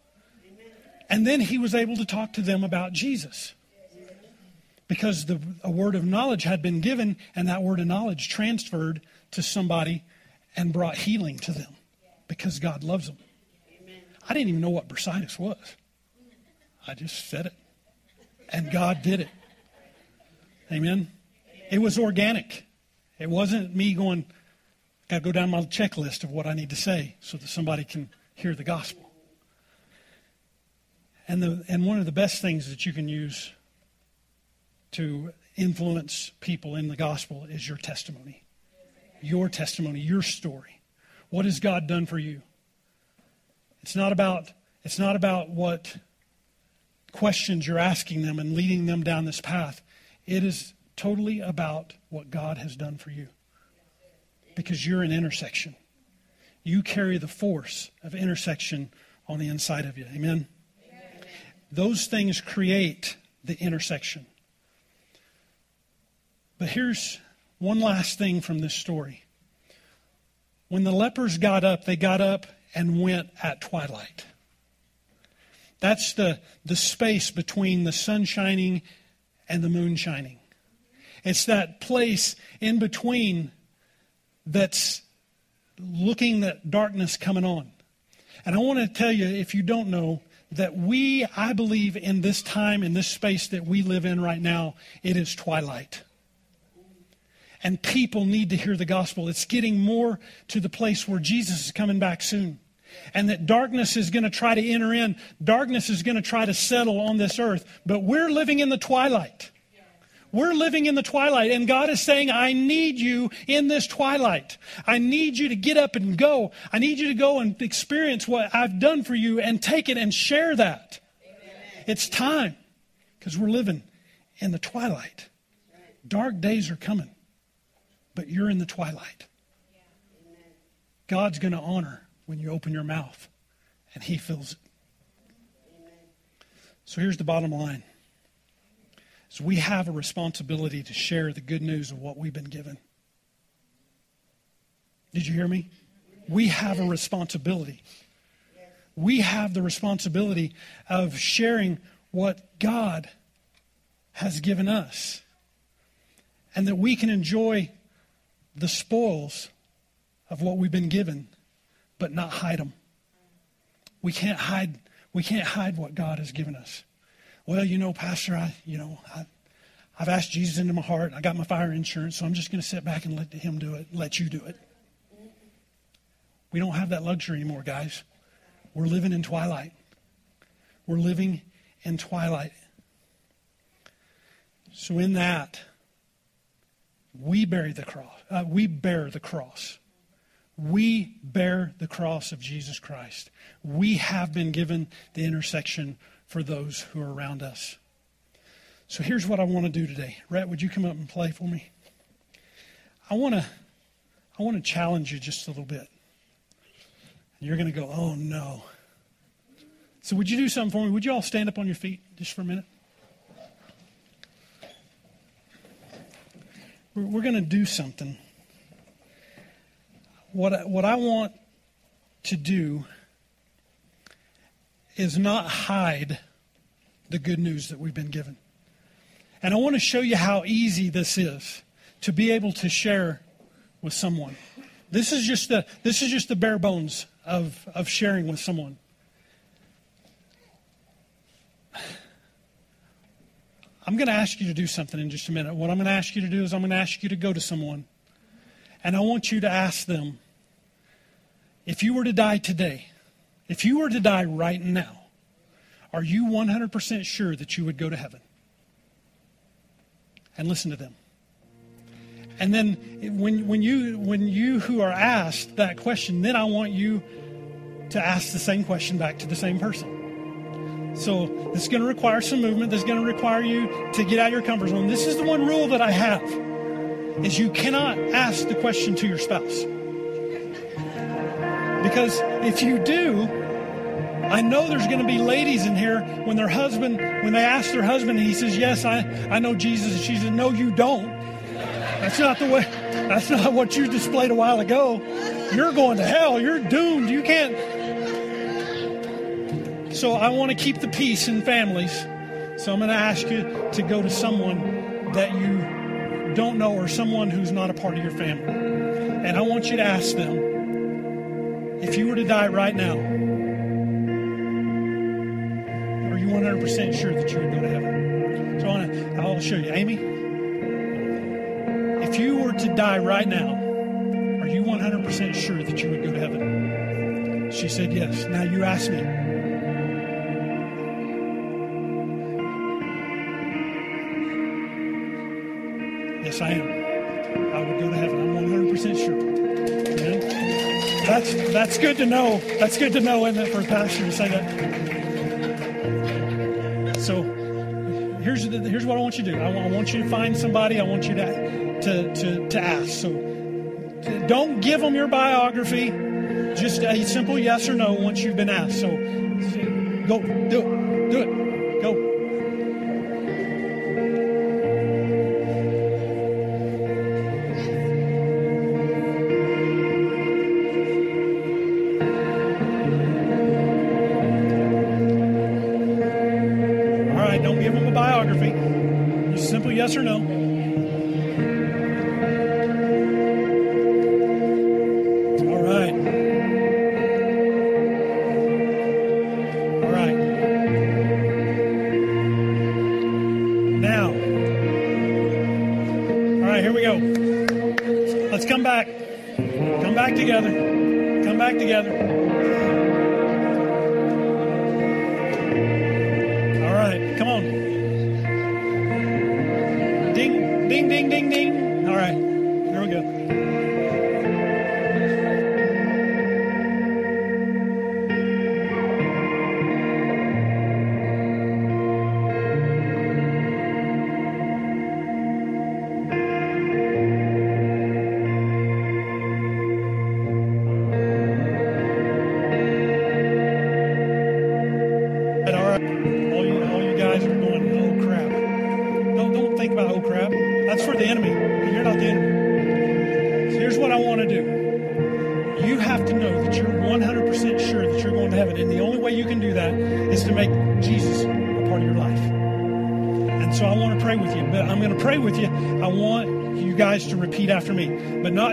Amen. And then he was able to talk to them about Jesus because the, a word of knowledge had been given, and that word of knowledge transferred to somebody and brought healing to them because God loves them. I didn't even know what bursitis was. I just said it, and God did it. Amen. It was organic. It wasn't me going, got to go down my checklist of what I need to say so that somebody can hear the gospel. And, the, and one of the best things that you can use to influence people in the gospel is your testimony. Your testimony, your story. What has God done for you? It's not about it's not about what questions you're asking them and leading them down this path. It is totally about what God has done for you. Because you're an intersection. You carry the force of intersection on the inside of you. Amen. Amen. Those things create the intersection. But here's one last thing from this story. When the lepers got up, they got up and went at twilight. That's the, the space between the sun shining and the moon shining. It's that place in between that's looking at darkness coming on. And I want to tell you, if you don't know, that we, I believe, in this time, in this space that we live in right now, it is twilight and people need to hear the gospel. It's getting more to the place where Jesus is coming back soon. and that darkness is going to try to enter in. Darkness is going to try to settle on this earth. But we're living in the twilight. We're living in the twilight, and God is saying, I need you in this twilight. I need you to get up and go. I need you to go and experience what I've done for you and take it and share that. Amen. It's time because we're living in the twilight. Dark days are coming, but you're in the twilight. God's going to honor when you open your mouth, and He fills it. So here's the bottom line. So we have a responsibility to share the good news of what we've been given. Did you hear me? We have a responsibility. We have the responsibility of sharing what God has given us. And that we can enjoy the spoils of what we've been given but not hide them. We can't hide. We can't hide what God has given us. Well, you know, Pastor, I, you know, I, I've asked Jesus into my heart. I got my fire insurance, so I'm just going to sit back and let Him do it. Let you do it. We don't have that luxury anymore, guys. We're living in twilight. We're living in twilight. So in that, we bury the cross. Uh, we bear the cross. We bear the cross of Jesus Christ. We have been given the intersection for those who are around us. So here's what I want to do today. Rhett, would you come up and play for me? I want to I want to challenge you just a little bit. You're going to go, "Oh no." So would you do something for me? Would you all stand up on your feet just for a minute? We're, going to do something what, what I want to do is not hide the good news that we've been given. And I want to show you how easy this is to be able to share with someone. This is just the, this is just the bare bones of, of sharing with someone. I'm going to ask you to do something in just a minute. What I'm going to ask you to do is I'm going to ask you to go to someone and I want you to ask them if you were to die today, if you were to die right now, are you 100% sure that you would go to heaven? And listen to them. And then when, when, you, when you who are asked that question, then I want you to ask the same question back to the same person. So this is going to require some movement. This is going to require you to get out of your comfort zone. This is the one rule that I have is you cannot ask the question to your spouse. Because if you do, I know there's going to be ladies in here when their husband, when they ask their husband and he says, Yes, I, I know Jesus, and she says, No, you don't. That's not the way, that's not what you displayed a while ago. You're going to hell. You're doomed. You can't. So I want to keep the peace in families. So I'm going to ask you to go to someone that you don't know or someone who's not a part of your family. And I want you to ask them if you were to die right now, are you 100% sure that you would go to heaven? So I wanna, I'll show you. Amy, if you were to die right now, are you 100% sure that you would go to heaven? She said yes. Now you ask me. I am. I would go to heaven. I'm 100% sure. Amen? That's, that's good to know. That's good to know, isn't it, for a pastor to say that? So here's, here's what I want you to do. I want you to find somebody. I want you to, to, to, to ask. So don't give them your biography. Just a simple yes or no once you've been asked. So go. Do it. Back together.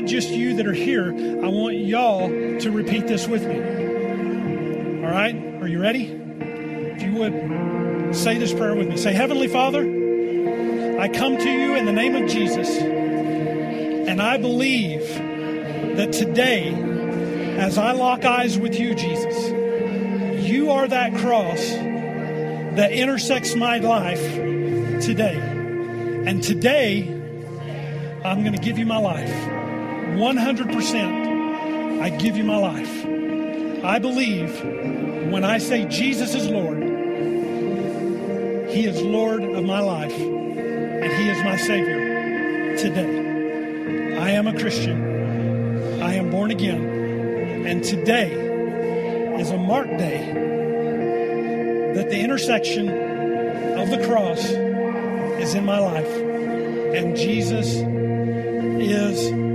Just you that are here. I want y'all to repeat this with me. All right? Are you ready? If you would say this prayer with me. Say, Heavenly Father, I come to you in the name of Jesus. And I believe that today, as I lock eyes with you, Jesus, you are that cross that intersects my life today. And today, I'm going to give you my life. 100%, I give you my life. I believe when I say Jesus is Lord, He is Lord of my life and He is my Savior today. I am a Christian. I am born again. And today is a mark day that the intersection of the cross is in my life. And Jesus is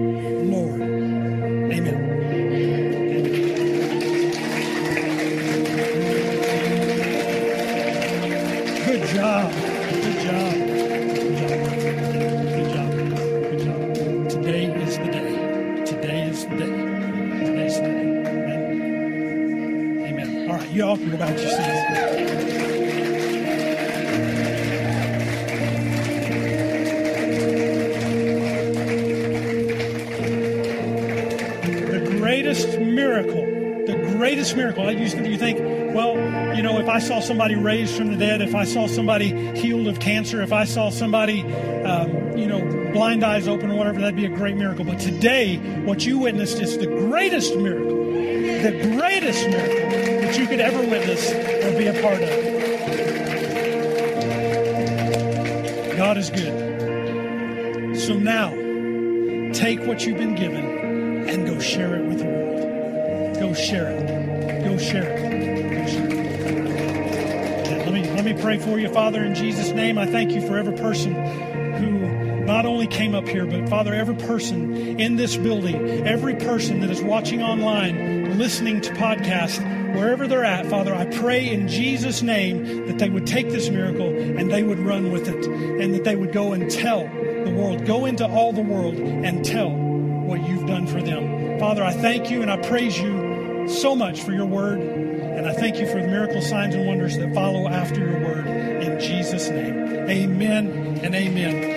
greatest miracle. I used to you think, well, you know, if I saw somebody raised from the dead, if I saw somebody healed of cancer, if I saw somebody, um, you know, blind eyes open or whatever, that'd be a great miracle. But today, what you witnessed is the greatest miracle, the greatest miracle that you could ever witness or be a part of. God is good. So now, take what you've been given and go share it with the world. Go share it. Pray for you, Father, in Jesus' name. I thank you for every person who not only came up here, but Father, every person in this building, every person that is watching online, listening to podcasts, wherever they're at, Father, I pray in Jesus' name that they would take this miracle and they would run with it, and that they would go and tell the world, go into all the world and tell what you've done for them. Father, I thank you and I praise you so much for your word, thank you for the miracle signs and wonders that follow after your word. In Jesus' name, amen and amen.